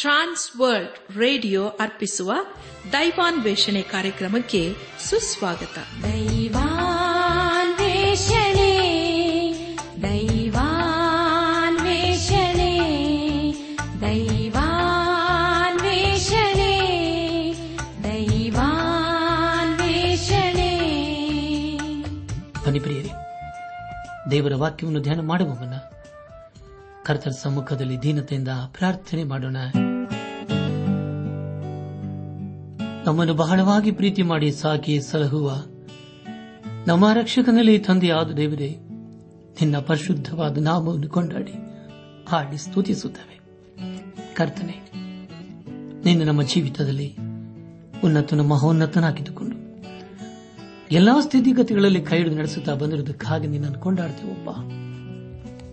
Trans World radio ಅರ್ಪಿಸುವ ದೈವಾನ್ವೇಷಣೆ ಕಾರ್ಯಕ್ರಮಕ್ಕೆ ಸುಸ್ವಾಗತ. ದೈವಾನ್ವೇಷಣೆ ದೈವಾನ್ವೇಷಣೆ ದೈವಾನ್ವೇಷಣೆ ದೈವಾನ್ವೇಷಣೆ. ಬನ್ನಿ ಪ್ರಿಯರೇ ದೇವರ ವಾಕ್ಯವನ್ನು ಧ್ಯಾನ ಮಾಡುವ ಮುನ್ನ ಕರ್ತನ ಸಮ್ಮುಖದಲ್ಲಿ ದೀನತೆಯಿಂದ ಪ್ರಾರ್ಥನೆ ಮಾಡೋಣ. ನಮ್ಮನ್ನು ಬಹಳವಾಗಿ ಪ್ರೀತಿ ಮಾಡಿ ಸಾಕಿ ಸಲಹುವ ನಮ್ಮ ರಕ್ಷಕನಲ್ಲಿ ತಂದೆಯಾದ ದೇವರೇ, ನಿನ್ನ ಪರಿಶುದ್ಧವಾದ ನಾಮವನ್ನು ಕೊಂಡಾಡಿ ಹಾಡಿ ಸ್ತುತಿಸುತ್ತವೆ. ಕರ್ತನೆ ನಿನ್ನ ನಮ್ಮ ಜೀವಿತದಲ್ಲಿ ಉನ್ನತನ ಮಹೋನ್ನತನಾಗಿದ್ದುಕೊಂಡು ಎಲ್ಲಾ ಸ್ಥಿತಿಗತಿಗಳಲ್ಲಿ ಕೈ ನಡೆಸುತ್ತಾ ಬಂದಿರುವುದಕ್ಕಾಗಿ ನಿನ್ನನ್ನು ಕೊಂಡಾಡ್ತೇವಪ್ಪ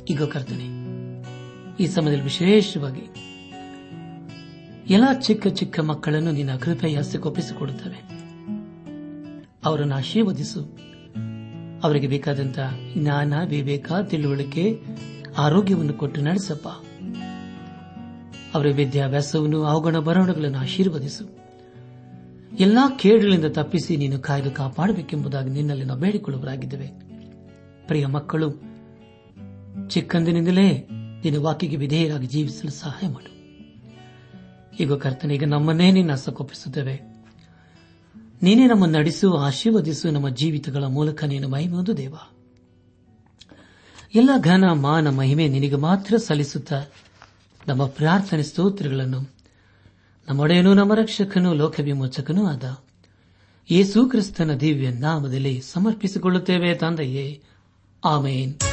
ಈಗ ಕರ್ತನೆ ಈ ಸಮಯದಲ್ಲಿ ವಿಶೇಷವಾಗಿ ಎಲ್ಲ ಚಿಕ್ಕ ಚಿಕ್ಕ ಮಕ್ಕಳನ್ನು ನಿನ್ನ ಕೃಪೆಯ ಹಸ್ತಕ್ಕೊಪ್ಪಿಸಿಕೊಡುತ್ತವೆ ಅವರನ್ನು ಆಶೀರ್ವದಿಸು. ಅವರಿಗೆ ಬೇಕಾದಂತಹ ಜ್ಞಾನ, ವಿವೇಕ, ತಿಳುವಳಿಕೆ, ಆರೋಗ್ಯವನ್ನು ಕೊಟ್ಟು ನಡೆಸಪ್ಪ. ಅವರ ವಿದ್ಯಾಭ್ಯಾಸವನ್ನು ಅವುಗಳ ಬರವಣೆಗಳನ್ನು ಆಶೀರ್ವದಿಸು. ಎಲ್ಲಾ ಕೇಡುಗಳಿಂದ ತಪ್ಪಿಸಿ ನೀನು ಕಾಯ್ದು ಕಾಪಾಡಬೇಕೆಂಬುದಾಗಿ ನಿನ್ನಲ್ಲಿ ನಾವು ಬೇಡಿಕೊಳ್ಳುವರಾಗಿದ್ದೇವೆ ಪ್ರಿಯ ಮಕ್ಕಳು, ಚಿಕ್ಕಂದಿನಿಂದಲೇ ನಿನ್ನ ವಾಕ್ಯಕ್ಕೆ ವಿಧೇಯರಾಗಿ ಜೀವಿಸಲು ಸಹಾಯ ಮಾಡು. ಈಗ ಕರ್ತನಿಗೆ ನಮ್ಮನ್ನೇ ನಿನ್ನ ಸಕೋಪಿಸುತ್ತೇವೆ ನೀನೇ ನಮ್ಮನ್ನು ನಡೆಸು, ಆಶೀರ್ವದಿಸು, ನಮ್ಮ ಜೀವಿತಗಳ ಮೂಲಕ ನೀನು ಮಹಿಮೆಯೊಂದು ದೇವ. ಎಲ್ಲ ಘನ, ಮಾನ, ಮಹಿಮೆ ನಿನಗೆ ಮಾತ್ರ ಸಲ್ಲಿಸುತ್ತಾ ನಮ್ಮ ಪ್ರಾರ್ಥನೆ ಸ್ತೋತ್ರಗಳನ್ನು ನಮ್ಮೊಡೆಯನು ನಮ್ಮ ರಕ್ಷಕನು, ಲೋಕವಿಮೋಚಕನೂ ಆದ ಯೇಸು ಕ್ರಿಸ್ತನ ದಿವ್ಯ ನಾಮದಲ್ಲಿ ಸಮರ್ಪಿಸಿಕೊಳ್ಳುತ್ತೇವೆ ತಂದೆಯೇ. ಆಮೇನ್.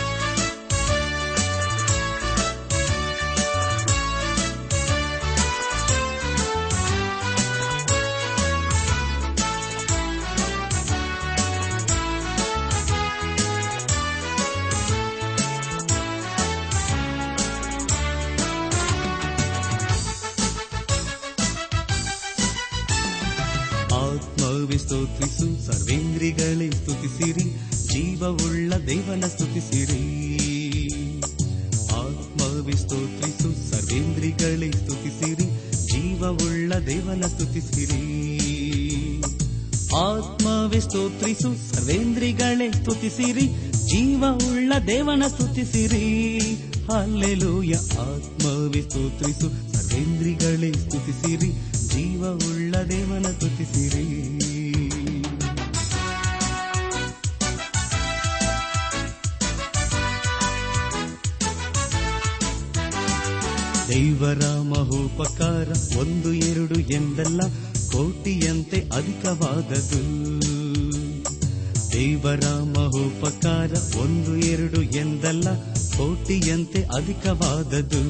ಸ್ತುತಿಸಿರಿ ಜೀವವುಳ್ಳ ದೇವನ ಸ್ತುತಿಸಿರಿ. ಅಲ್ಲೆಲೂಯ ಆತ್ಮವಿ ಸ್ತೋತ್ರಿಸು, ಸರ್ವೇಂದ್ರಿಗಳೇ ಸ್ತುತಿಸಿರಿ ಜೀವವುಳ್ಳ ದೇವನ ಸ್ತುತಿಸಿರಿ. ದೈವರ ಮಹೋಪಕಾರ ಒಂದು ಎರಡು ಎಂದಲ್ಲ, ಕೋಟಿಯಂತೆ ಅಧಿಕವಾದದು ದೇವರ ಮಹೋಪಕಾರ ಒಂದು ಎರಡು ಎಂದಲ್ಲ, ಕೋಟಿಯಂತೆ ಅಧಿಕವಾದದು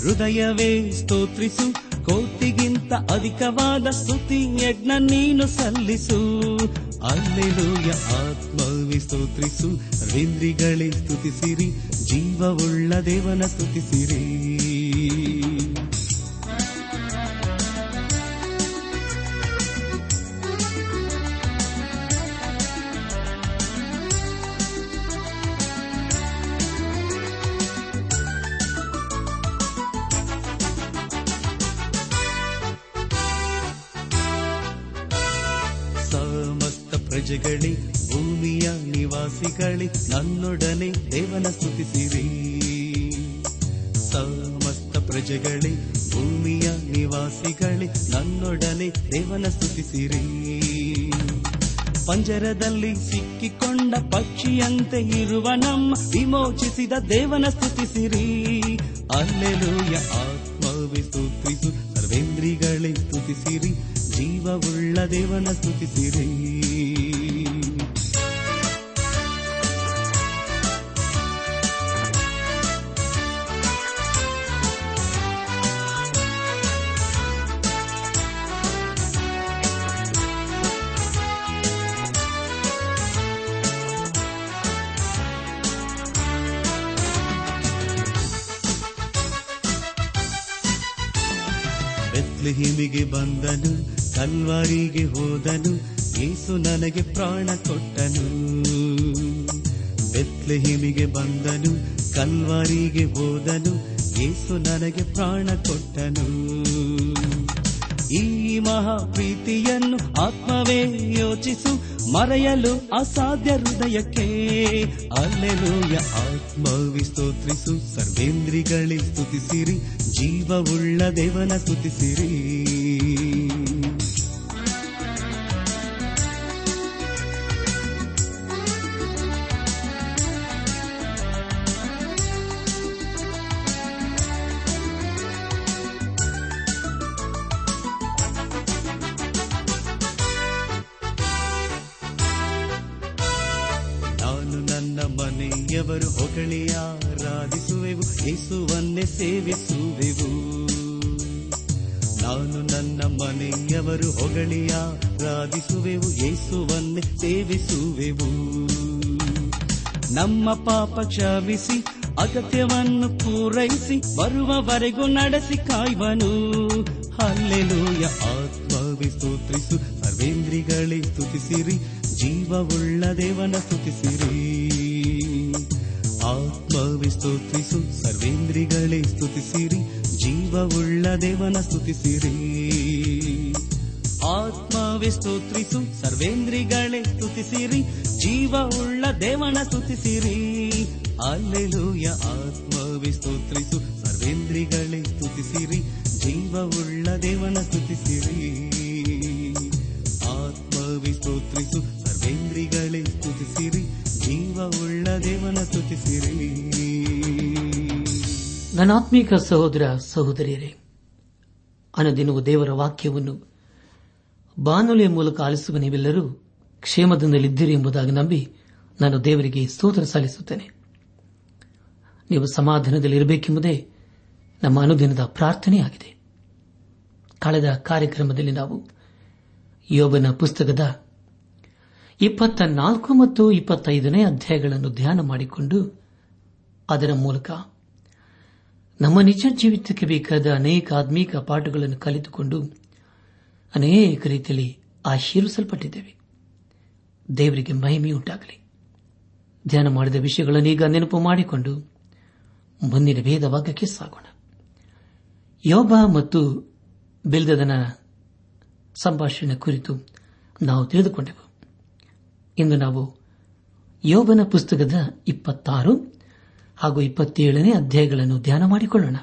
ಹೃದಯವೇ ಸ್ತೋತ್ರಿಸು, ಕೋಟಿಗಿಂತ ಅಧಿಕವಾದ ಸ್ತುತಿ ಯಜ್ಞ ನೀನು ಸಲ್ಲಿಸು. ಅಲ್ಲೆಲೂಯ ಆತ್ಮವಿ ಸ್ತೋತ್ರಿಸು ರಿಂದ್ರಿಗಳೇ ಸ್ತುತಿಸಿರಿ, ಜೀವವುಳ್ಳ ದೇವನ ಸ್ತುತಿಸಿರಿ. ಪ್ರಜೆಗಳೇ, ಭೂಮಿಯ ನಿವಾಸಿಗಳೇ, ನನ್ನೊಡನೆ ದೇವನ ಸ್ತುತಿಸಿರಿ. ಸಮಸ್ತ ಪ್ರಜೆಗಳೇ, ಭೂಮಿಯ ನಿವಾಸಿಗಳೇ, ನನ್ನೊಡನೆ ದೇವನ ಸ್ತುತಿಸಿರಿ. ಪಂಜರದಲ್ಲಿ ಸಿಕ್ಕಿಕೊಂಡ ಪಕ್ಷಿಯಂತೆ ಇರುವ ನಮ್ಮ ವಿಮೋಚಿಸಿದ ದೇವನ ಸ್ತುತಿಸಿರಿ. ಅಲ್ಲೆಲೂಯ ಆತ್ಮವಿ ಸ್ತುತಿಸು, ಸರ್ವೇಂದ್ರಿಗಳೇ ಸ್ತುತಿಸಿರಿ, ಜೀವವುಳ್ಳ ದೇವನ ಸ್ತುತಿಸಿರಿ. ಬೆತ್ಲೆಹೇಮಿಗೆ ಬಂದನು ಕಲ್ವಾರಿಗೆ ಹೋದನು ಯೇಸು ನನಗೆ ಪ್ರಾಣ ಕೊಟ್ಟನು. ಬೆತ್ಲಿಹಿಮಿಗೆ ಬಂದನು, ಕಲ್ವಾರಿಗೆ ಹೋದನು ಯೇಸು ನನಗೆ ಪ್ರಾಣ ಕೊಟ್ಟನು. ಈ ಮಹಾ ಪ್ರೀತಿಯನ್ನು ಆತ್ಮವೇ ಯೋಚಿಸು ಮರೆಯಲು ಅಸಾಧ್ಯ ಹೃದಯಕ್ಕೆ. ಅಲ್ಲೆಲೂಯ ಆತ್ಮವಿ ಸ್ತೋತ್ರಿಸು ಸರ್ವೇಂದ್ರಿಗಳಿ ಸ್ತುತಿಸಿರಿ. ಜೀವವುಳ್ಳ ದೇವನ ಸ್ತುತಿಸಿರಿ. ನಾನು ನನ್ನ ಮನೆಯವರು ಹೊಗಳಿ ಆರಾಧಿಸುವೆವು ಯೇಸುವನ್ನೇ ಸೇವಿಸುವೆವು. ನಾನು ನನ್ನ ಮನೆಯವರು ಹೊಗಳಿ ಆರಾಧಿಸುವೆವು ಯೇಸುವನ್ನೇ ಸೇವಿಸುವೆವು. ನಮ್ಮ ಪಾಪ ಕ್ಷಮಿಸಿ, ಅಗತ್ಯವನ್ನು ಪೂರೈಸಿ, ಬರುವವರೆಗೂ ನಡೆಸಿ ಕಾಯುವನು. ಹಲ್ಲೆಲೂಯ, ಆತ್ಮವಿ ಸ್ತೋತ್ರಿಸು, ಸರ್ವೇಂದ್ರಿಗಳೇ ಸ್ತುತಿಸಿರಿ ಜೀವವುಳ್ಳ ದೇವನ ಸ್ತುತಿಸಿರಿ. ಆತ್ಮವಿ ಸ್ತುತಿಸು, ಸರ್ವೇಂದ್ರಿಗಳೇ ಸ್ತುತಿಸಿರಿ ಜೀವವುಳ್ಳ ದೇವನ ಸ್ತುತಿಸಿರಿ. ಆತ್ಮವಿ ಸ್ತೋತ್ರಿಸು ಸರ್ವೇಂದ್ರಿಗಳೇ ಸ್ತುತಿಸಿರಿ ಜೀವವುಳ್ಳ ದೇವನ ಸ್ತುತಿಸಿರಿ. ಅಲ್ಲೆಲೂಯ, ಆತ್ಮವಿ ಸ್ತೋತ್ರಿಸು ಸರ್ವೇಂದ್ರಿಗಳೇ ಸ್ತುತಿಸಿರಿ ಜೀವವುಳ್ಳ ದೇವನ ಸ್ತುತಿಸಿರಿ. ಆತ್ಮವಿ ಸ್ತೋತ್ರಿಸು ಸ್ತುತಿಸಿರಿ ಜೀವವುಳ್ಳ ದೇವನ ಸಹೋದರ ಸಹೋದರಿಯರೇ, ಅನದಿನವು ದೇವರ ವಾಕ್ಯವನ್ನು ಬಾನುಲಿಯ ಮೂಲಕ ಆಲಿಸುವ ನೀವೆಲ್ಲರೂ ಕ್ಷೇಮದಿಂದಲಿದ್ದೀರಿ ಎಂಬುದಾಗಿ ನಂಬಿ ನಾನು ದೇವರಿಗೆ ಸ್ತೋತ್ರ ಸಲ್ಲಿಸುತ್ತೇನೆ. ನೀವು ಸಮಾಧಾನದಲ್ಲಿರಬೇಕೆಂಬುದೇ ನಮ್ಮ ಅನುದಿನದ ಪ್ರಾರ್ಥನೆಯಾಗಿದೆ. ಕಳೆದ ಕಾರ್ಯಕ್ರಮದಲ್ಲಿ ನಾವು ಯೋಬನ ಪುಸ್ತಕದ ಇಪ್ಪತ್ತ ನಾಲ್ಕು ಮತ್ತು ಇಪ್ಪತ್ತೈದನೇ ಅಧ್ಯಾಯಗಳನ್ನು ಧ್ಯಾನ ಮಾಡಿಕೊಂಡು ಅದರ ಮೂಲಕ ನಮ್ಮ ನಿಜ ಜೀವಿತಕ್ಕೆ ಬೇಕಾದ ಅನೇಕ ಆತ್ಮೀಕ ಪಾಠಗಳನ್ನು ಕಲಿತುಕೊಂಡು ಅನೇಕ ರೀತಿಯಲ್ಲಿ ಆಶೀರ್ವಿಸಲ್ಪಟ್ಟಿದ್ದೇವೆ. ದೇವರಿಗೆ ಮಹಿಮೆಯುಂಟಾಗಲಿ ಧ್ಯಾನ ಮಾಡಿದ ವಿಷಯಗಳನ್ನು ಈಗ ನೆನಪು ಮಾಡಿಕೊಂಡು ಮುಂದಿನ ಭೇದವಾಗಕ್ಕೆ ಸಾಗೋಣ. ಯೋಬ ಮತ್ತು ಬಿಲ್ದದನ ಸಂಭಾಷಣೆ ಕುರಿತು ನಾವು ತಿಳಿದುಕೊಂಡೆವು. ಇಂದು ನಾವು ಯೋಬನ ಪುಸ್ತಕದ ಇಪ್ಪತ್ತಾರು ಹಾಗೂ ಇಪ್ಪತ್ತೇಳನೇ ಅಧ್ಯಾಯಗಳನ್ನು ಧ್ಯಾನ ಮಾಡಿಕೊಳ್ಳೋಣ.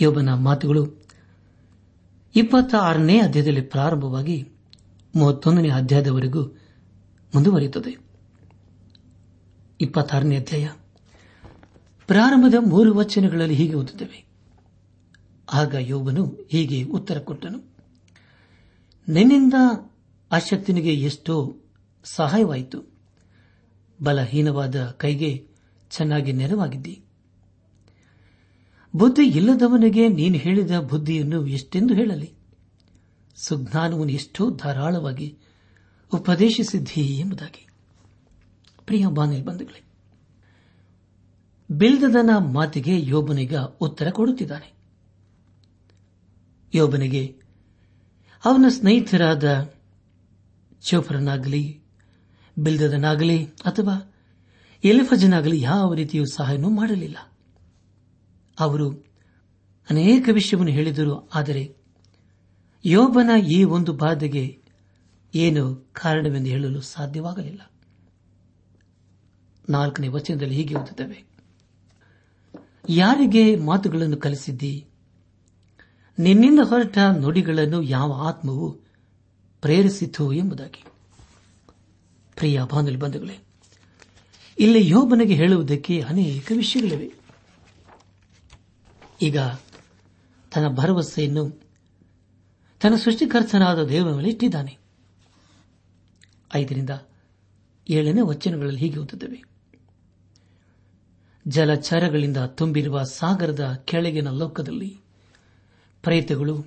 ಯೋಬನ ಮಾತುಗಳು ಇಪ್ಪತ್ತ ಆರನೇ ಅಧ್ಯಾಯದಲ್ಲಿ ಪ್ರಾರಂಭವಾಗಿ ಮೂವತ್ತೊಂದನೇ ಅಧ್ಯಾಯದವರೆಗೂ ಮುಂದುವರಿಯುತ್ತದೆ. ಇಪ್ಪತ್ತಾರನೇ ಅಧ್ಯಾಯ. ಪ್ರಾರಂಭದ ಮೂರು ವಚನಗಳಲ್ಲಿ ಹೀಗೆ ಓದುತ್ತವೆ. ಆಗ ಯೋಬನು ಹೀಗೆ ಉತ್ತರ ಕೊಟ್ಟನು. ನಿನ್ನಿಂದ ಅಶಕ್ತನಿಗೆ ಎಷ್ಟೋ ಸಹಾಯವಾಯಿತು. ಬಲಹೀನವಾದ ಕೈಗೆ ಚೆನ್ನಾಗಿ ನೆರವಾಗಿದ್ದಿ. ಬುದ್ಧಿ ಇಲ್ಲದವನಿಗೆ ನೀನು ಹೇಳಿದ ಬುದ್ಧಿಯನ್ನು ಎಷ್ಟೆಂದು ಹೇಳಲಿ. ಸುಜ್ಞಾನವನ್ನು ಎಷ್ಟೋ ಧಾರಾಳವಾಗಿ ಉಪದೇಶಿಸಿದ್ದಿ ಎಂಬುದಾಗಿ ಪ್ರಿಯ ಬಂಧುಗಳೇ, ಬಿಲ್ದದನ ಮಾತಿಗೆ ಯೋಬನಿಗ ಉತ್ತರ ಕೊಡುತ್ತಿದ್ದಾನೆ. ಯೋಬನಿಗೆ, ಅವನ ಸ್ನೇಹಿತರಾದ ಚೋಫರನಾಗಲಿ ಬಿಲ್ದದನಾಗಲಿ ಅಥವಾ ಎಲಿಫಜನಾಗಲಿ ಯಾವ ರೀತಿಯೂ ಸಹಾಯನೂ ಮಾಡಲಿಲ್ಲ. ಅವರು ಅನೇಕ ವಿಷಯವನ್ನು ಹೇಳಿದರು, ಆದರೆ ಯೋಬನ ಈ ಒಂದು ಬಾಧೆಗೆ ಏನು ಕಾರಣವೆಂದು ಹೇಳಲು ಸಾಧ್ಯವಾಗಲಿಲ್ಲ. ನಾಲ್ಕನೇ ವಚನದಲ್ಲಿ ಹೀಗೆ ಓದುತ್ತವೆ. ಯಾರಿಗೆ ಮಾತುಗಳನ್ನು ಕಲಿಸಿದ್ದಿ? ನಿನ್ನಿಂದ ಹೊರಟ ನುಡಿಗಳನ್ನು ಯಾವ ಆತ್ಮವು ಪ್ರೇರಿಸಿತು ಎಂಬುದಾಗಿ. ಪ್ರಿಯ ಬಾನುಲಿ ಬಂಧುಗಳೇ, ಇಲ್ಲಿ ಯೋಬನಿಗೆ ಹೇಳುವುದಕ್ಕೆ ಅನೇಕ ವಿಷಯಗಳಿವೆ. ಈಗ ತನ್ನ ಭರವಸೆಯನ್ನು ತನ್ನ ಸೃಷ್ಟಿಕರ್ತನಾದ ದೇವರ ಮೇಲೆ ಇಟ್ಟಿದ್ದಾನೆ. ಐದರಿಂದ ಏಳನೇ ವಚನಗಳಲ್ಲಿ ಹೀಗೆ ಓದುತ್ತವೆ. ಜಲಚರಗಳಿಂದ ತುಂಬಿರುವ ಸಾಗರದ ಕೆಳಗಿನ ಲೋಕದಲ್ಲಿ ಪ್ರೇತಗಳು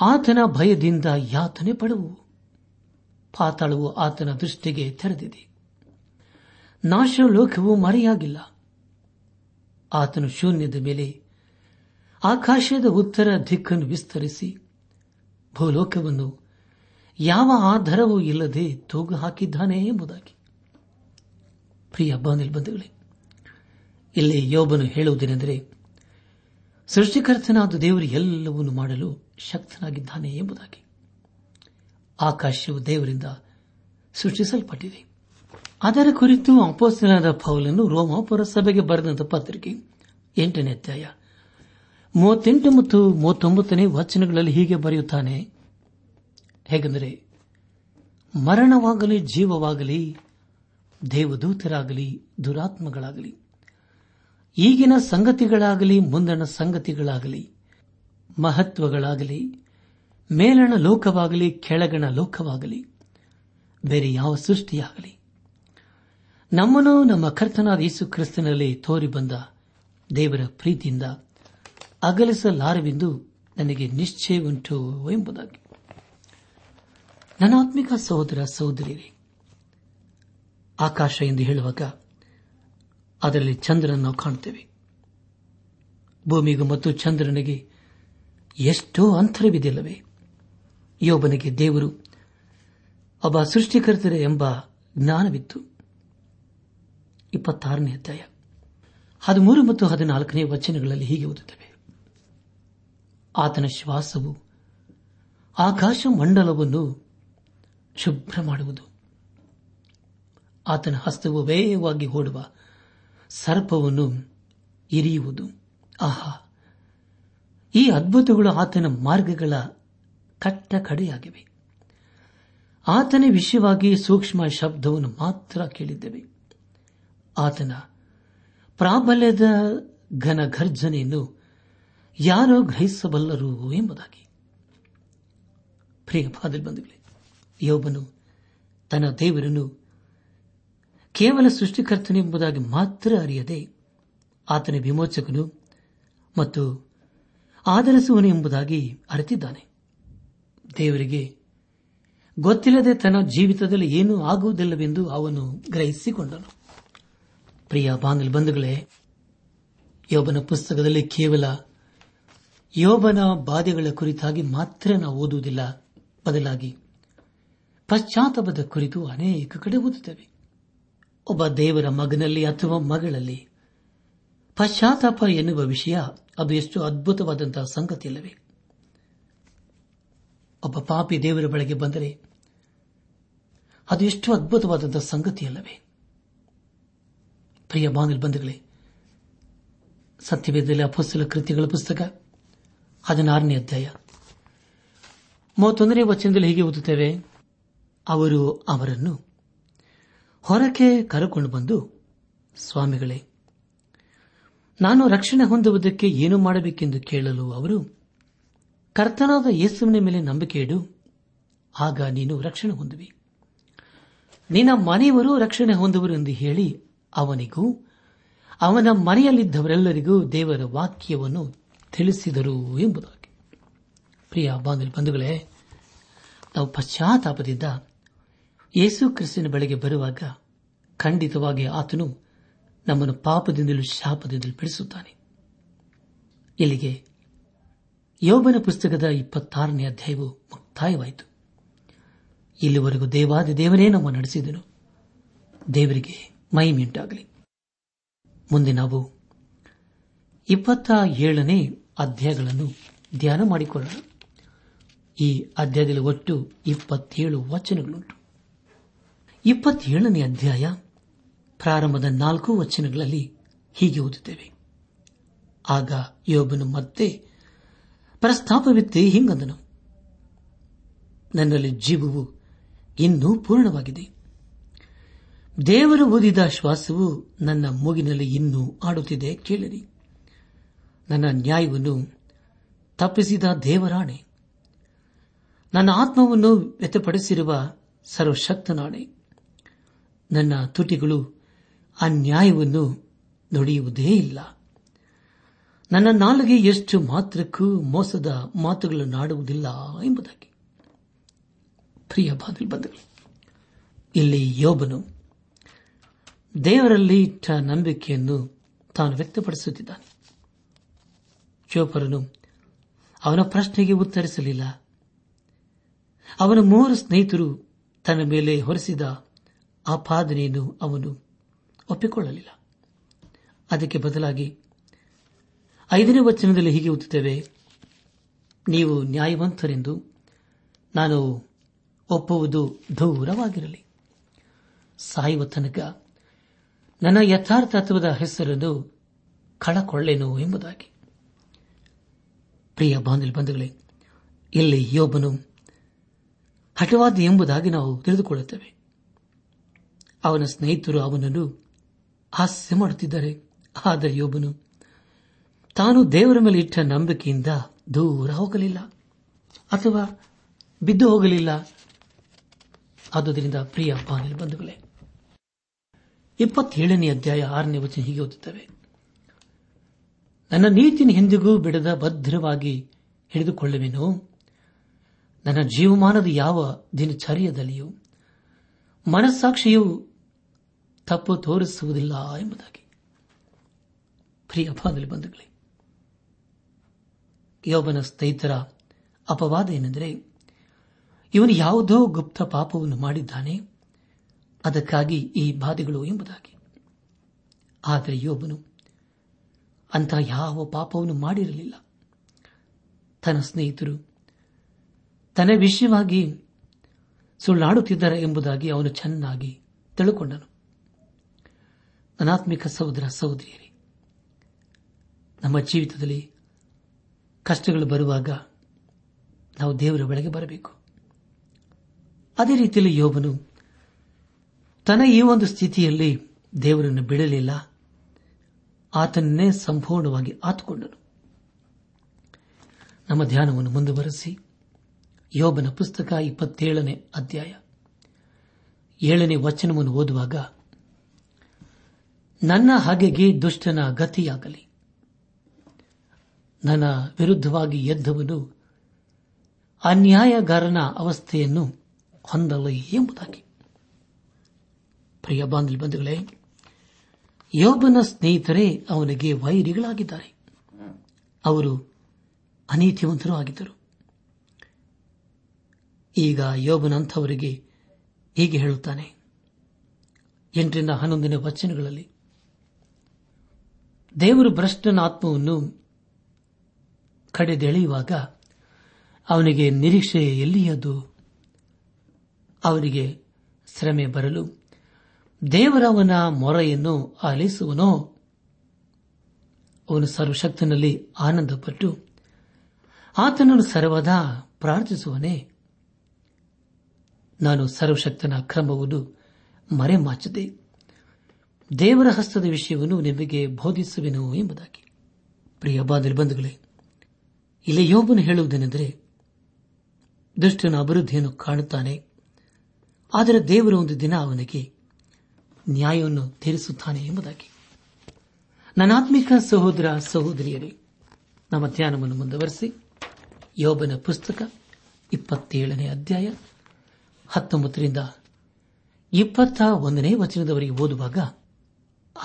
ಆತನ ಭಯದಿಂದ ಯಾತನೆ ಪಡುವು. ಪಾತಾಳವು ಆತನ ದೃಷ್ಟಿಗೆ ತೆರೆದಿದೆ. ನಾಶ ಲೋಕವು ಮರೆಯಾಗಿಲ್ಲ. ಆತನು ಶೂನ್ಯದ ಮೇಲೆ ಆಕಾಶದ ಉತ್ತರ ದಿಕ್ಕನ್ನು ವಿಸ್ತರಿಸಿ, ಭೂಲೋಕವನ್ನು ಯಾವ ಆಧಾರವೂ ಇಲ್ಲದೆ ತೂಗು ಹಾಕಿದ್ದಾನೆ ಎಂಬುದಾಗಿ. ಪ್ರಿಯ ಬಂಧುಗಳೇ, ಇಲ್ಲಿ ಯೋಬನು ಹೇಳುವುದೇನೆಂದರೆ, ಸೃಷ್ಟಿಕರ್ತನಾದ ದೇವರು ಎಲ್ಲವನ್ನೂ ಮಾಡಲು ಶಕ್ತನಾಗಿದ್ದಾನೆ ಎಂಬುದಾಗಿ. ಆಕಾಶವು ದೇವರಿಂದ ಸೃಷ್ಟಿಸಲ್ಪಟ್ಟಿದೆ. ಅದರ ಕುರಿತು ಅಪೋಸ್ತನಾದ ಪೌಲನ್ನು ರೋಮಾಪುರ ಸಭೆಗೆ ಬರೆದಂತ ಪತ್ರಿಕೆ ಎಂಟನೇ ಅಧ್ಯಾಯ. ಮೂವತ್ತೆಂಟು ಮತ್ತು ಮೂವತ್ತೊಂಬತ್ತನೇ ವಚನಗಳಲ್ಲಿ ಹೀಗೆ ಬರೆಯುತ್ತಾನೆ, ಹೇಗೆಂದರೆ, ಮರಣವಾಗಲಿ, ಜೀವವಾಗಲಿ, ದೇವದೂತರಾಗಲಿ, ದುರಾತ್ಮಗಳಾಗಲಿ, ಈಗಿನ ಸಂಗತಿಗಳಾಗಲಿ, ಮುಂದಣ ಸಂಗತಿಗಳಾಗಲಿ, ಮಹತ್ವಗಳಾಗಲಿ ಮೇಲಣ ಲೋಕವಾಗಲಿ, ಕೆಳಗಣ ಲೋಕವಾಗಲಿ, ಬೇರೆ ಯಾವ ಸೃಷ್ಟಿಯಾಗಲಿ. ನಮ್ಮನ್ನು ನಮ್ಮ ಕರ್ತನಾದ ಯೇಸು ಕ್ರಿಸ್ತನಲ್ಲಿ ತೋರಿ ಬಂದ ದೇವರ ಪ್ರೀತಿಯಿಂದ ಅಗಲಿಸಲಾರವೆಂದು ನನಗೆ ನಿಶ್ಚಯ ಉಂಟು ಎಂಬುದಾಗಿ. ನನ್ನ ಆತ್ಮಿಕ ಸಹೋದರ ಸಹೋದರಿಯರೇ, ಆಕಾಶ ಎಂದು ಹೇಳುವಾಗ ಅದರಲ್ಲಿ ಚಂದ್ರನ ಕಾಣುತ್ತೇವೆ. ಭೂಮಿಗೂ ಮತ್ತು ಚಂದ್ರನಿಗೆ ಎಷ್ಟೋ ಅಂತರವಿದೆಯಲ್ಲವೇ? ಯೋಬನಿಗೆ ದೇವರು, ಒಬ್ಬ ಸೃಷ್ಟಿಕರ್ತರೆ ಎಂಬ ಜ್ಞಾನವಿತ್ತು. ಇಪ್ಪತ್ತಾರನೇ ಅಧ್ಯಾಯ. ಹದಿಮೂರು ಮತ್ತು ಹದಿನಾಲ್ಕನೇ ವಚನಗಳಲ್ಲಿ ಹೀಗೆ ಓದುತ್ತವೆ. ಆತನ ಶ್ವಾಸವು ಆಕಾಶ ಮಂಡಲವನ್ನು ಶುಭ್ರ ಮಾಡುವುದು. ಆತನ ಹಸ್ತವು ವೇಗವಾಗಿ ಓಡುವ ಸರ್ಪವನ್ನು ಇರಿಯುವುದು. ಆಹಾ, ಈ ಅದ್ಭುತಗಳು ಆತನ ಮಾರ್ಗಗಳ ಕಟ್ಟ ಕಡೆಯಾಗಿವೆ ಆತನ ವಿಷಯವಾಗಿ ಸೂಕ್ಷ್ಮ ಶಬ್ದವನ್ನು ಮಾತ್ರ ಕೇಳಿದ್ದೇವೆ. ಆತನ ಪ್ರಾಬಲ್ಯದ ಘನ ಘರ್ಜನೆಯನ್ನು ಯಾರೋ ಗ್ರಹಿಸಬಲ್ಲರು ಎಂಬುದಾಗಿ. ಯೋಬನು ತನ್ನ ದೇವರನ್ನು ಕೇವಲ ಸೃಷ್ಟಿಕರ್ತನೆಂಬುದಾಗಿ ಮಾತ್ರ ಅರಿಯದೆ ಆತನ ವಿಮೋಚಕನು ಮತ್ತು ಆಧರಿಸುವನು ಎಂಬುದಾಗಿ ಅರಿತಿದ್ದಾನೆ. ದೇವರಿಗೆ ಗೊತ್ತಿಲ್ಲದೆ ತನ್ನ ಜೀವಿತದಲ್ಲಿ ಏನೂ ಆಗುವುದಿಲ್ಲವೆಂದು ಅವನು ಗ್ರಹಿಸಿಕೊಂಡನು. ಪ್ರಿಯ ಬಾಂಗಲ್ ಬಂಧುಗಳೇ, ಯೋಬನ ಪುಸ್ತಕದಲ್ಲಿ ಕೇವಲ ಯೋಬನ ಬಾಧೆಗಳ ಕುರಿತಾಗಿ ಮಾತ್ರ ನಾವು ಓದುವುದಿಲ್ಲ. ಬದಲಾಗಿ ಪಶ್ಚಾತ್ತಾಪದ ಕುರಿತು ಅನೇಕ ಕಡೆ ಓದುತ್ತೇವೆ. ಒಬ್ಬ ದೇವರ ಮಗನಲ್ಲಿ ಅಥವಾ ಮಗಳಲ್ಲಿ ಪಶ್ಚಾತ್ತಾಪ ಎನ್ನುವ ವಿಷಯ ಅದು ಎಷ್ಟು ಅದ್ಭುತವಾದಂತಹ ಸಂಗತಿಯಲ್ಲವೇ. ಒಬ್ಬ ಪಾಪಿ ದೇವರ ಬಳಿಗೆ ಬಂದರೆ ಅದು ಎಷ್ಟು ಅದ್ಭುತವಾದಂತಹ ಸಂಗತಿಯಲ್ಲವೇ? ಪ್ರಿಯ ಬಾನಿಲ್ ಬಂಧುಗಳೇ, ಸತ್ಯವೇದದಲ್ಲಿ ಅಪೋಸ್ತಲ ಕೃತಿಗಳ ಪುಸ್ತಕ ಹದಿನಾರನೇ ಅಧ್ಯಾಯ. ಮೂವತ್ತೊಂದನೇ ವಚನದಲ್ಲಿ ಹೀಗೆ ಓದುತ್ತೇವೆ, ಅವರು ಅವರನ್ನು ಹೊರಕ್ಕೆ ಕರೆಕೊಂಡು ಬಂದು, ಸ್ವಾಮಿಗಳೇ, ನಾನು ರಕ್ಷಣೆ ಹೊಂದುವುದಕ್ಕೆ ಏನು ಮಾಡಬೇಕೆಂದು ಕೇಳಲು ಅವರು ಕರ್ತನಾದ ಯೇಸುವಿನ ಮೇಲೆ ನಂಬಿಕೆ ಇಡು. ಆಗ ನೀನು ರಕ್ಷಣೆ ಹೊಂದುವಿ. ನಿನ್ನ ಮನೆಯವರು ರಕ್ಷಣೆ ಹೊಂದುವರು ಎಂದು ಹೇಳಿ ಅವನಿಗೂ, ಅವನ ಮನೆಯಲ್ಲಿದ್ದವರೆಲ್ಲರಿಗೂ ದೇವರ ವಾಕ್ಯವನ್ನು ತಿಳಿಸಿದರು ಎಂಬುದಾಗಿ. ಪ್ರಿಯ ಬಂಧುಗಳೇ, ನಾವು ಪಶ್ಚಾತ್ತಾಪದಿಂದ ಯೇಸು ಕ್ರಿಸ್ತನ ಬಳಿಗೆ ಬರುವಾಗ ಖಂಡಿತವಾಗಿ ಆತನು ನಮ್ಮನ್ನು ಪಾಪದಿಂದಲೂ ಶಾಪದಿಂದಲೂ ಬಿಡಿಸುತ್ತಾನೆ. ಇಲ್ಲಿಗೆ ಯೋಬನ ಪುಸ್ತಕದ ಇಪ್ಪತ್ತಾರನೇ ಅಧ್ಯಾಯವು ಮುಕ್ತಾಯವಾಯಿತು. ಇಲ್ಲಿವರೆಗೂ ದೇವಾದಿ ದೇವನೇ ನಮ್ಮ ನಡೆಸಿದನು. ದೇವರಿಗೆ ಮಹಿಮೆಯುಂಟಾಗಲಿ. ಮುಂದೆ ನಾವು ಇಪ್ಪತ್ತ ಏಳನೇ ಅಧ್ಯಾಯಗಳನ್ನು ಧ್ಯಾನ ಮಾಡಿಕೊಳ್ಳೋಣ. ಈ ಅಧ್ಯಾಯದಲ್ಲಿ ಒಟ್ಟು ಇಪ್ಪತ್ತೇಳು ವಚನಗಳುಂಟು. ಇಪ್ಪತ್ತೇಳನೇ ಅಧ್ಯಾಯ ಪ್ರಾರಂಭದ ನಾಲ್ಕು ವಚನಗಳಲ್ಲಿ ಹೀಗೆ ಓದುತ್ತೇವೆ. ಆಗ ಯೋಬನು ಮತ್ತೆ ಪ್ರಸ್ತಾಪವಿತ್ತೆ ಹಿಂಗಂದನು. ನನ್ನಲ್ಲಿ ಜೀವವು ಇನ್ನೂ ಪೂರ್ಣವಾಗಿದೆ. ದೇವರು ಓದಿದ ಶ್ವಾಸವು ನನ್ನ ಮೂಗಿನಲ್ಲಿ ಇನ್ನೂ ಆಡುತ್ತಿದೆ ಕೇಳಿರಿ. ನನ್ನ ನ್ಯಾಯವನ್ನು ತಪ್ಪಿಸಿದ ದೇವರಾಣೆ. ನನ್ನ ಆತ್ಮವನ್ನು ವ್ಯಕ್ತಪಡಿಸಿರುವ ಸರ್ವಶಕ್ತನಾಣೆ. ನನ್ನ ತುಟಿಗಳು ಅನ್ಯಾಯವನ್ನು ನುಡಿಯುವುದೇ ಇಲ್ಲ. ನನ್ನ ನಾಲಿಗೆ ಎಷ್ಟು ಮಾತ್ರಕ್ಕೂ ಮೋಸದ ಮಾತುಗಳನ್ನಾಡುವುದಿಲ್ಲ ಎಂಬುದಾಗಿ. ಪ್ರಿಯ ಇಲ್ಲಿ ಯೋಬನು ದೇವರಲ್ಲಿ ಇಟ್ಟ ನಂಬಿಕೆಯನ್ನು ತಾನು ವ್ಯಕ್ತಪಡಿಸುತ್ತಿದ್ದಾನೆ. ಚೋಪರನು ಅವನ ಪ್ರಶ್ನೆಗೆ ಉತ್ತರಿಸಲಿಲ್ಲ. ಅವನ ಮೂವರು ಸ್ನೇಹಿತರು ತನ್ನ ಮೇಲೆ ಹೊರಿಸಿದ ಆಪಾದನೆಯನ್ನು ಅವನು ಒಪ್ಪಿಕೊಳ್ಳಲಿಲ್ಲ. ಅದಕ್ಕೆ ಬದಲಾಗಿ ಐದನೇ ವಚನದಲ್ಲಿ ಹೀಗೆ ಓದುತ್ತೇವೆ. ನೀವು ನ್ಯಾಯವಂತರೆಂದು ನಾನು ಒಪ್ಪುವುದು ದೂರವಾಗಿರಲಿ ಸಾಯುವ ತನಕ ನನ್ನ ಯಥಾರ್ಥತ್ವದ ಹೆಸರನ್ನು ಕಳಕೊಳ್ಳೆನು ಎಂಬುದಾಗಿ. ಪ್ರಿಯ ಬಂಧುಗಳೇ, ಇಲ್ಲಿ ಯೋಬನು ಹಠವಾದಿ ಎಂಬುದಾಗಿ ನಾವು ತಿಳಿದುಕೊಳ್ಳುತ್ತೇವೆ. ಅವನ ಸ್ನೇಹಿತರು ಅವನನ್ನು ಹಾಸ್ಯ ಮಾಡುತ್ತಿದ್ದಾರೆ. ಆದರೆ ಯೋಬನು ತಾನು ದೇವರ ಮೇಲೆ ಇಟ್ಟ ನಂಬಿಕೆಯಿಂದ ದೂರ ಹೋಗಲಿಲ್ಲ ಅಥವಾ ಬಿದ್ದು ಹೋಗಲಿಲ್ಲ. ಆದುದರಿಂದ ಪ್ರಿಯ ಬಾನಿಲ್ ಬಂಧುಗಳೇ, ಇಪ್ಪತ್ತೇಳನೇ ಅಧ್ಯಾಯ ಆರನೇ ವಚನ ಹೀಗೆ ಓದುತ್ತವೆ. ನನ್ನ ನೀತಿನ ಹಿಂದಿಗೂ ಬಿಡದ ಭದ್ರವಾಗಿ ಹಿಡಿದುಕೊಳ್ಳುವೆನು. ನನ್ನ ಜೀವಮಾನದ ಯಾವ ದಿನಚರ್ಯದಲ್ಲಿಯೂ ಮನಸ್ಸಾಕ್ಷಿಯು ತಪ್ಪು ತೋರಿಸುವುದಿಲ್ಲ ಎಂಬುದಾಗಿ. ಪ್ರಿಯ ಬಾನಿಲ್ ಬಂಧುಗಳೇ ಯೋಬನ ಸ್ನೇಹಿತರ ಅಪವಾದ ಏನೆಂದರೆ, ಇವನು ಯಾವುದೋ ಗುಪ್ತ ಪಾಪವನ್ನು ಮಾಡಿದ್ದಾನೆ, ಅದಕ್ಕಾಗಿ ಈ ಬಾಧೆಗಳು ಎಂಬುದಾಗಿ. ಆದರೆ ಯೋಬನು ಅಂತಹ ಯಾವ ಪಾಪವನ್ನು ಮಾಡಿರಲಿಲ್ಲ. ತನ್ನ ಸ್ನೇಹಿತರು ತನ್ನ ವಿಷಯವಾಗಿ ಸುಳ್ಳಾಡುತ್ತಿದ್ದಾರೆ ಎಂಬುದಾಗಿ ಅವನು ಚೆನ್ನಾಗಿ ತಿಳುಕೊಂಡನು. ಅನಾತ್ಮಿಕ ಸಹೋದರ ಸಹೋದರಿಯರೇ, ನಮ್ಮ ಜೀವಿತದಲ್ಲಿ ಕಷ್ಟಗಳು ಬರುವಾಗ ನಾವು ದೇವರ ಬೆಳೆಗೆ ಬರಬೇಕು. ಅದೇ ರೀತಿಯಲ್ಲಿ ಯೋಬನು ತನ್ನ ಈ ಒಂದು ಸ್ಥಿತಿಯಲ್ಲಿ ದೇವರನ್ನು ಬಿಡಲಿಲ್ಲ. ಆತನನ್ನೇ ಸಂಪೂರ್ಣವಾಗಿ ಆತುಕೊಂಡನು. ನಮ್ಮ ಧ್ಯಾನವನ್ನು ಮುಂದುವರೆಸಿ. ಯೋಬನ ಪುಸ್ತಕ ಇಪ್ಪತ್ತೇಳನೇ ಅಧ್ಯಾಯ ಏಳನೇ ವಚನವನ್ನು ಓದುವಾಗ, ನನ್ನ ಹಾಗೆಗೆ ದುಷ್ಟನ ಗತಿಯಾಗಲಿ. ನನ್ನ ವಿರುದ್ಧವಾಗಿ ಎದ್ದವನು ಅನ್ಯಾಯಗಾರನ ಅವಸ್ಥೆಯನ್ನು ಹೊಂದಲ್ಲ ಎಂಬುದಾಗಿ. ಪ್ರಿಯ ಬಂಧುಗಳೇ, ಯೋಬನ ಸ್ನೇಹಿತರೇ ಅವನಿಗೆ ವೈರಿಗಳಾಗಿದ್ದಾರೆ. ಅವರು ಅನೀತಿವಂತರೂ ಆಗಿದ್ದರು. ಈಗ ಯೋಬನಂಥವರಿಗೆ ಹೀಗೆ ಹೇಳುತ್ತಾನೆ. ಎಂಟರಿಂದ ಹನ್ನೊಂದನೇ ವಚನಗಳಲ್ಲಿ, ದೇವರು ಭ್ರಷ್ಟನ ಆತ್ಮವನ್ನು ಕಡೆದೆಳೆಯುವಾಗ ಅವನಿಗೆ ನಿರೀಕ್ಷೆ ಎಲ್ಲಿಯದು ಅವನಿಗೆ ಶ್ರಮೆ ಬರಲು ದೇವರವನ ಮೊರೆಯನ್ನು ಆಲಿಸುವನೋ? ಅವನು ಸರ್ವಶಕ್ತನಲ್ಲಿ ಆನಂದಪಟ್ಟು ಆತನನ್ನು ಸರ್ವದಾ ಪ್ರಾರ್ಥಿಸುವನೇ? ನಾನು ಸರ್ವಶಕ್ತನ ಕ್ರಮವನ್ನು ಮರೆಮಾಚದೆ ದೇವರ ಹಸ್ತದ ವಿಷಯವನ್ನು ನಿಮಗೆ ಬೋಧಿಸುವೆನು ಎಂಬುದಾಗಿ. ಪ್ರಿಯ ಬಾಂಧವೇ ಇಲ್ಲಿ ಯೋಬನು ಹೇಳುವುದೇನೆಂದರೆ, ದುಷ್ಟನ ಅಭಿವೃದ್ಧಿಯನ್ನು ಕಾಣುತ್ತಾನೆ. ಆದರೆ ದೇವರು ಒಂದು ದಿನ ಅವನಿಗೆ ನ್ಯಾಯವನ್ನು ತೀರಿಸುತ್ತಾನೆ ಎಂಬುದಾಗಿ. ನನಾತ್ಮಿಕ ಸಹೋದರ ಸಹೋದರಿಯರೇ, ನಮ್ಮ ಧ್ಯಾನವನ್ನು ಮುಂದುವರೆಸಿ. ಯೋಬನ ಪುಸ್ತಕ ಇಪ್ಪತ್ತೇಳನೇ ಅಧ್ಯಾಯ ಹತ್ತೊಂಬತ್ತರಿಂದ ಇಪ್ಪತ್ತ ಒಂದನೇ ವಚನದವರೆಗೆ ಓದುವಾಗ,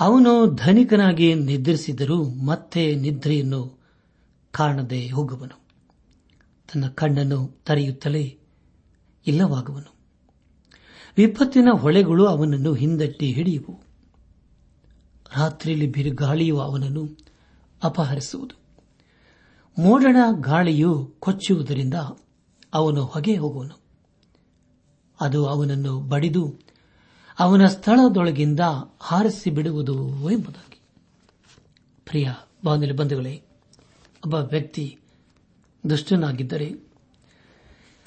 ಅವನು ಧನಿಕನಾಗಿ ನಿದ್ರಿಸಿದರೂ ಮತ್ತೆ ನಿದ್ರೆಯನ್ನು ಕಾಣದೆ ಹೋಗುವನು. ತನ್ನ ಕಣ್ಣನ್ನು ತರೆಯುತ್ತಲೇ ಇಲ್ಲವಾಗುವನು. ವಿಪತ್ತಿನ ಹೊಳೆಗಳು ಅವನನ್ನು ಹಿಂದಟ್ಟಿ ಹಿಡಿಯುವು. ರಾತ್ರಿಯಲ್ಲಿ ಬಿರುಗಾಳಿಯು ಅವನನ್ನು ಅಪಹರಿಸುವುದು. ಮೋಡಣ ಗಾಳಿಯು ಕೊಚ್ಚುವುದರಿಂದ ಅವನು ಹೊಗೆ ಹೋಗುವನು. ಅದು ಅವನನ್ನು ಬಡಿದು ಅವನ ಸ್ಥಳದೊಳಗಿಂದ ಹಾರಿಸಿ ಬಿಡುವುದು ಎಂಬುದಾಗಿ. ಪ್ರಿಯ ಬಾಂಧವ್ಯ ಬಂಧುಗಳೇ ಒಬ್ಬ ವ್ಯಕ್ತಿ ದುಷ್ಟನಾಗಿದ್ದರೆ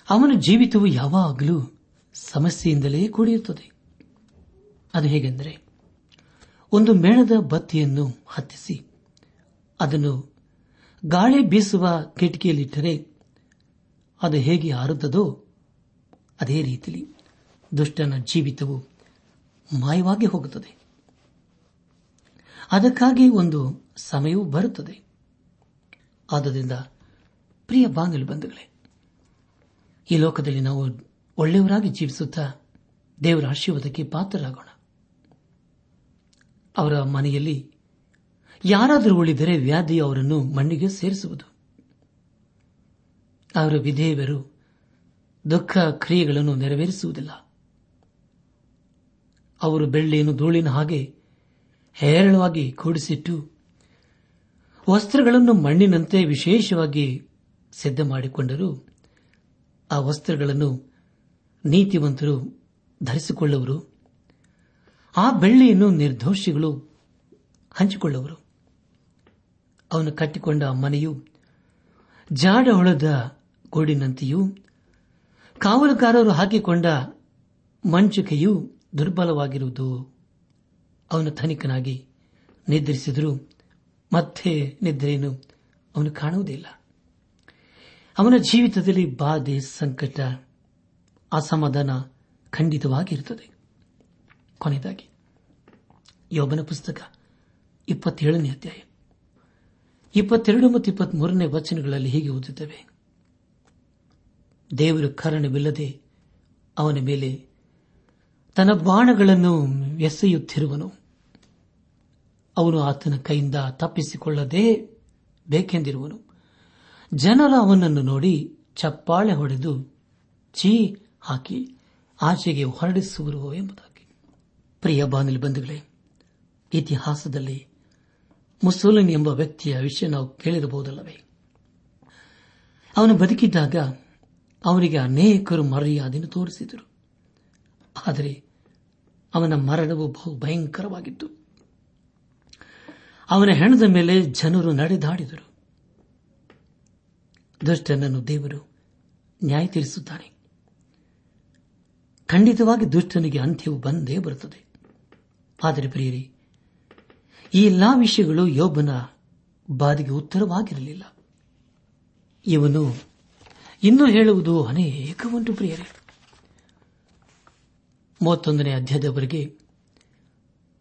ಅವನ ಜೀವಿತವು ಯಾವಾಗಲೂ ಸಮಸ್ಯೆಯಿಂದಲೇ ಕೂಡಿರುತ್ತದೆ. ಅದು ಹೇಗೆಂದರೆ ಒಂದು ಮೇಣದ ಬತ್ತಿಯನ್ನು ಹತ್ತಿಸಿ ಅದನ್ನು ಗಾಳಿ ಬೀಸುವ ಕಿಟಕಿಯಲ್ಲಿಟ್ಟರೆ ಅದು ಹೇಗೆ ಆರುತ್ತದೋ ಅದೇ ರೀತಿಯಲ್ಲಿ ದುಷ್ಟನ ಜೀವಿತವು ಮಾಯವಾಗಿ ಹೋಗುತ್ತದೆ. ಅದಕ್ಕಾಗಿ ಒಂದು ಸಮಯವೂ ಬರುತ್ತದೆ. ಆದ್ದರಿಂದ ಪ್ರಿಯ ಬಾಂಗಲು ಬಂಧುಗಳೇ, ಈ ಲೋಕದಲ್ಲಿ ನಾವು ಒಳ್ಳೆಯವರಾಗಿ ಜೀವಿಸುತ್ತಾ ದೇವರ ಆಶೀರ್ವಾದಕ್ಕೆ ಪಾತ್ರರಾಗೋಣ. ಅವರ ಮನೆಯಲ್ಲಿ ಯಾರಾದರೂ ಉಳಿದರೆ ವ್ಯಾಧಿ ಅವರನ್ನು ಮಣ್ಣಿಗೆ ಸೇರಿಸುವುದು. ಅವರ ವಿಧೇಯರು, ದುಃಖ ಕ್ರಿಯೆಗಳನ್ನು ನೆರವೇರಿಸುವುದಿಲ್ಲ. ಅವರು ಬೆಳ್ಳಿಯನ್ನು ಧೂಳಿನ ಹಾಗೆ ಹೇರಳವಾಗಿ ಕೂಡಿಸಿಟ್ಟು ವಸ್ತ್ರಗಳನ್ನು ಮಣ್ಣಿನಂತೆ ವಿಶೇಷವಾಗಿ ಸಿದ್ಧ ಮಾಡಿಕೊಂಡರು ಆ ವಸ್ತ್ರಗಳನ್ನು ನೀತಿವಂತರು ಧರಿಸಿಕೊಳ್ಳುವರು. ಆ ಬೆಳ್ಳಿಯನ್ನು ನಿರ್ದೋಷಿಗಳು ಹಂಚಿಕೊಳ್ಳುವರು. ಅವನು ಕಟ್ಟಿಕೊಂಡ ಮನೆಯು ಜಾಡ ಹೊಳದ ಗೋಡಿನಂತೆಯೂ ಕಾವಲುಗಾರರು ಹಾಕಿಕೊಂಡ ಮಂಚುಕೆಯೂ ದುರ್ಬಲವಾಗಿರುವುದು ಅವನು ಧನಿಕನಾಗಿ ನಿದ್ರಿಸಿದರೂ ಮತ್ತೆ ನಿದ್ರೆಯನ್ನು ಅವನು ಕಾಣುವುದಿಲ್ಲ. ಅವನ ಜೀವಿತದಲ್ಲಿ ಬಾಧೆ, ಸಂಕಟ, ಅಸಮಾಧಾನ ಖಂಡಿತವಾಗಿರುತ್ತದೆ. ಕೊನೆಯದಾಗಿ, ಯೋಬನ ಪುಸ್ತಕ ಇಪ್ಪತ್ತೇಳನೇ ಅಧ್ಯಾಯ. ಇಪ್ಪತ್ತೆರಡು ಮತ್ತು ಇಪ್ಪತ್ಮೂರನೇ ವಚನಗಳಲ್ಲಿ ಹೀಗೆ ಓದುತ್ತವೆ. ದೇವರು ಕರಣವಿಲ್ಲದೆ ಅವನ ಮೇಲೆ ತನ್ನ ಬಾಣಗಳನ್ನು ಎಸೆಯುತ್ತಿರುವನು. ಅವನು ಆತನ ಕೈಯಿಂದ ತಪ್ಪಿಸಿಕೊಳ್ಳದೆ ಬೇಕೆಂದಿರುವನು. ಜನರು ಅವನನ್ನು ನೋಡಿ ಚಪ್ಪಾಳೆ ಹೊಡೆದು ಚೀ ಹಾಕಿ ಆಚೆಗೆ ಹೊರಡಿಸುವರು ಎಂಬುದಾಗಿ. ಪ್ರಿಯ ಬಾನಲಿ ಬಂಧುಗಳೇ, ಇತಿಹಾಸದಲ್ಲಿ ಮುಸೋಲಿನ್ ಎಂಬ ವ್ಯಕ್ತಿಯ ವಿಷಯ ನಾವು ಕೇಳಿರಬಹುದಲ್ಲವೇ? ಅವನು ಬದುಕಿದ್ದಾಗ ಅವನಿಗೆ ಅನೇಕರು ಮರ್ಯಾದೆಯನ್ನು ತೋರಿಸಿದರು. ಆದರೆ ಅವನ ಮರಣವು ಬಹು ಭಯಂಕರವಾಗಿತ್ತು. ಅವನ ಹೆಣದ ಮೇಲೆ ಜನರು ನಡೆದಾಡಿದರು. ದುಷ್ಟನನ್ನು ದೇವರು ನ್ಯಾಯ ತೀರಿಸುತ್ತಾನೆ. ಖಂಡಿತವಾಗಿ ದುಷ್ಟನಿಗೆ ಅಂತ್ಯವು ಬಂದೇ ಬರುತ್ತದೆ. ಆದರೆ ಪ್ರಿಯರಿ, ಈ ಎಲ್ಲಾ ವಿಷಯಗಳು ಯೋಬನ ಬಾದಿಗೆ ಉತ್ತರವಾಗಿರಲಿಲ್ಲ. ಇವನು ಇನ್ನೂ ಹೇಳುವುದು ಅನೇಕ ಉಂಟು ಪ್ರಿಯರೇ. ಮೂವತ್ತೊಂದನೇ ಅಧ್ಯಾಯದವರೆಗೆ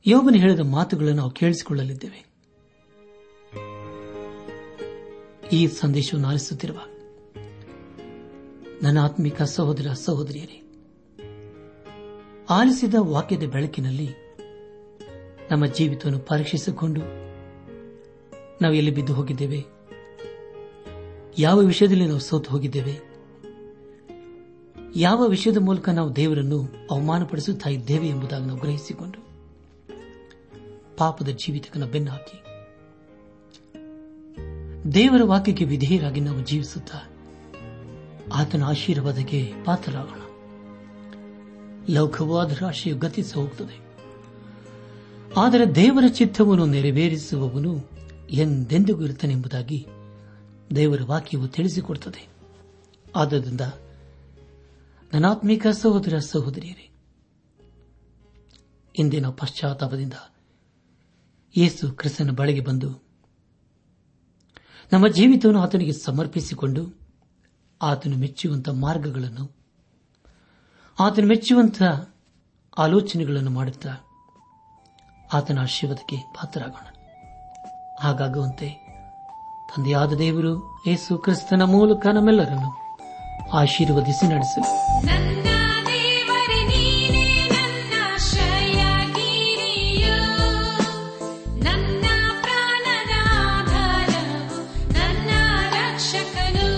ಯೋಬನ ಹೇಳಿದ ಮಾತುಗಳನ್ನು ನಾವು ಕೇಳಿಸಿಕೊಳ್ಳಲಿದ್ದೇವೆ. ಈ ಸಂದೇಶವನ್ನು ಆಲಿಸುತ್ತಿರುವ ನನ್ನ ಆತ್ಮಿಕ ಸಹೋದರ ಸಹೋದರಿಯರೇ, ಆಲಿಸಿದ ವಾಕ್ಯದ ಬೆಳಕಿನಲ್ಲಿ ನಮ್ಮ ಜೀವಿತವನ್ನು ಪರೀಕ್ಷಿಸಿಕೊಂಡು ನಾವು ಎಲ್ಲಿ ಬಿದ್ದು ಹೋಗಿದ್ದೇವೆ, ಯಾವ ವಿಷಯದಲ್ಲಿ ನಾವು ಸೋತು ಹೋಗಿದ್ದೇವೆ, ಯಾವ ವಿಷಯದ ಮೂಲಕ ನಾವು ದೇವರನ್ನು ಅವಮಾನಪಡಿಸುತ್ತಾ ಇದ್ದೇವೆ ಎಂಬುದಾಗಿ ನಾವು ಗ್ರಹಿಸಿಕೊಂಡು ಪಾಪದ ಜೀವಿತಕ್ಕನ್ನು ಬೆನ್ನು ಹಾಕಿ ದೇವರ ವಾಕ್ಯಕ್ಕೆ ವಿಧೇಯರಾಗಿ ನಾವು ಜೀವಿಸುತ್ತಾ ಆತನ ಆಶೀರ್ವಾದಕ್ಕೆ ಪಾತ್ರರಾಗೋಣ. ಲೌಕವಾದ ರಾಶಿಯು ಗತಿಸಿ ಹೋಗುತ್ತದೆ ಆದರೆ ದೇವರ ಚಿತ್ತವನ್ನು ನೆರವೇರಿಸುವವನು ಎಂದೆಂದಿಗೂ ಇರುತ್ತಾನೆಂಬುದಾಗಿ ದೇವರ ವಾಕ್ಯವು ತಿಳಿಸಿಕೊಡುತ್ತದೆ. ಆದ್ದರಿಂದ ನನಾತ್ಮಿಕ ಸಹೋದರ ಸಹೋದರಿಯರೇ, ಇಂದಿನ ಪಶ್ಚಾತ್ತಾಪದಿಂದ ಯೇಸು ಕ್ರಿಸ್ತನ ಬಳಿಗೆ ಬಂದು ನಮ್ಮ ಜೀವಿತವನ್ನು ಆತನಿಗೆ ಸಮರ್ಪಿಸಿಕೊಂಡು ಆತನು ಮೆಚ್ಚುವಂತಹ ಮಾರ್ಗಗಳನ್ನು, ಆತನು ಮೆಚ್ಚುವಂತಹ ಆಲೋಚನೆಗಳನ್ನು ಮಾಡುತ್ತಾ ಆತನ ಆಶೀರ್ವಾದಕ್ಕೆ ಪಾತ್ರರಾಗೋಣ. ಹಾಗಾಗುವಂತೆ ತಂದೆಯಾದ ದೇವರು ಯೇಸು ಕ್ರಿಸ್ತನ ಮೂಲಕ ನಮ್ಮೆಲ್ಲರನ್ನು ಆಶೀರ್ವದಿಸಿ ನಡೆಸಲು ರಕ್ಷಕನು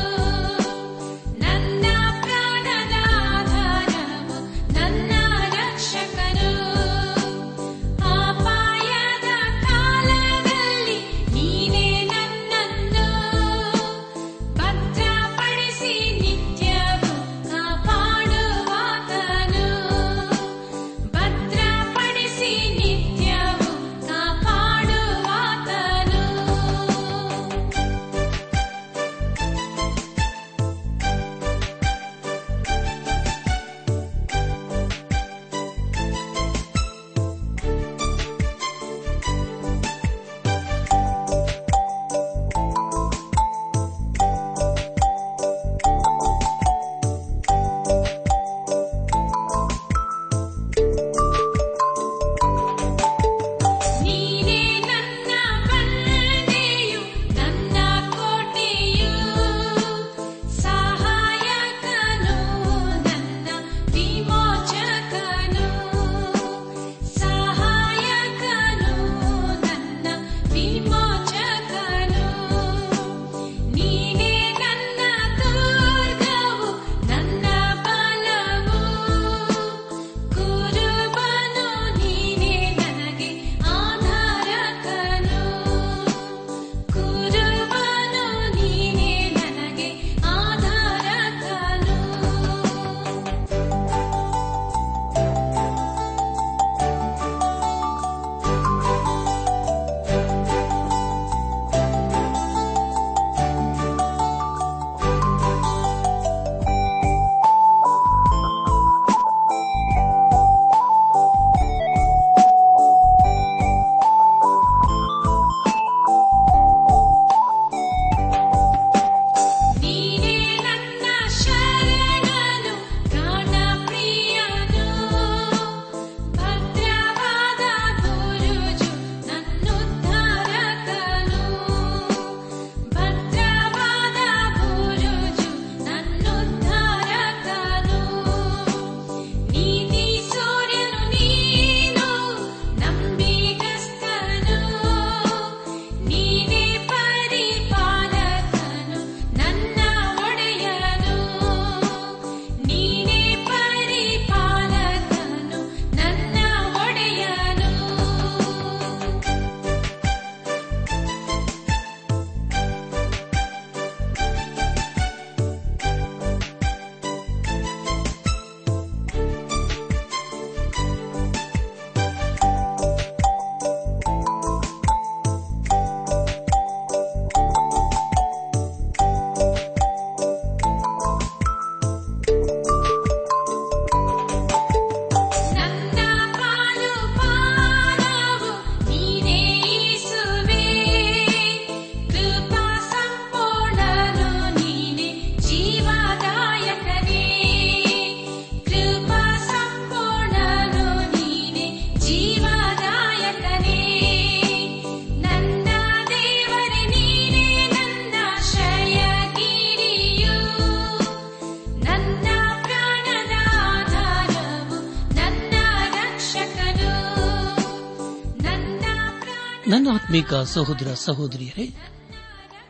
ಸಹೋದರ ಸಹೋದರಿಯರೇ,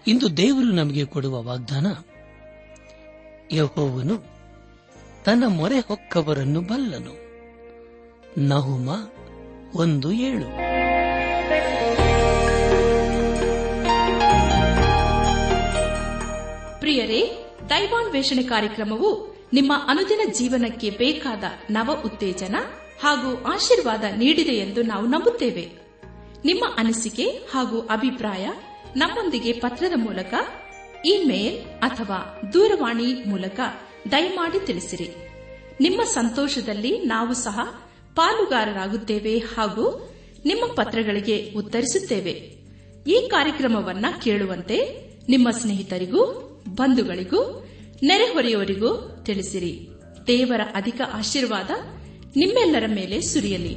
ಇಂದು ದೇವರು ನಮಗೆ ಕೊಡುವ ವಾಗ್ದಾನ, ಯಹೋವನು ತನ್ನ ಮೊರೆ ಹೊಕ್ಕವರನ್ನು ಬಲ್ಲನು. ನಹುಮ ಒಂದು ಏಳು. ಪ್ರಿಯರೇ, ದೈವಾನ್ವೇಷಣೆ ಕಾರ್ಯಕ್ರಮವು ನಿಮ್ಮ ಅನುದಿನ ಜೀವನಕ್ಕೆ ಬೇಕಾದ ನವ ಉತ್ತೇಜನ ಹಾಗೂ ಆಶೀರ್ವಾದ ನೀಡಿದೆ ಎಂದು ನಾವು ನಂಬುತ್ತೇವೆ. ನಿಮ್ಮ ಅನಿಸಿಕೆ ಹಾಗೂ ಅಭಿಪ್ರಾಯ ನಮ್ಮೊಂದಿಗೆ ಪತ್ರದ ಮೂಲಕ ಇಮೇಲ್ ಅಥವಾ ದೂರವಾಣಿ ಮೂಲಕ ದಯಮಾಡಿ ತಿಳಿಸಿರಿ. ನಿಮ್ಮ ಸಂತೋಷದಲ್ಲಿ ನಾವು ಸಹ ಪಾಲುಗಾರರಾಗುತ್ತೇವೆ ಹಾಗೂ ನಿಮ್ಮ ಪತ್ರಗಳಿಗೆ ಉತ್ತರಿಸುತ್ತೇವೆ. ಈ ಕಾರ್ಯಕ್ರಮವನ್ನ ಕೇಳುವಂತೆ ನಿಮ್ಮ ಸ್ನೇಹಿತರಿಗೂ, ಬಂಧುಗಳಿಗೂ, ನೆರೆಹೊರೆಯವರಿಗೂ ತಿಳಿಸಿರಿ. ದೇವರ ಅಧಿಕ ಆಶೀರ್ವಾದ ನಿಮ್ಮೆಲ್ಲರ ಮೇಲೆ ಸುರಿಯಲಿ.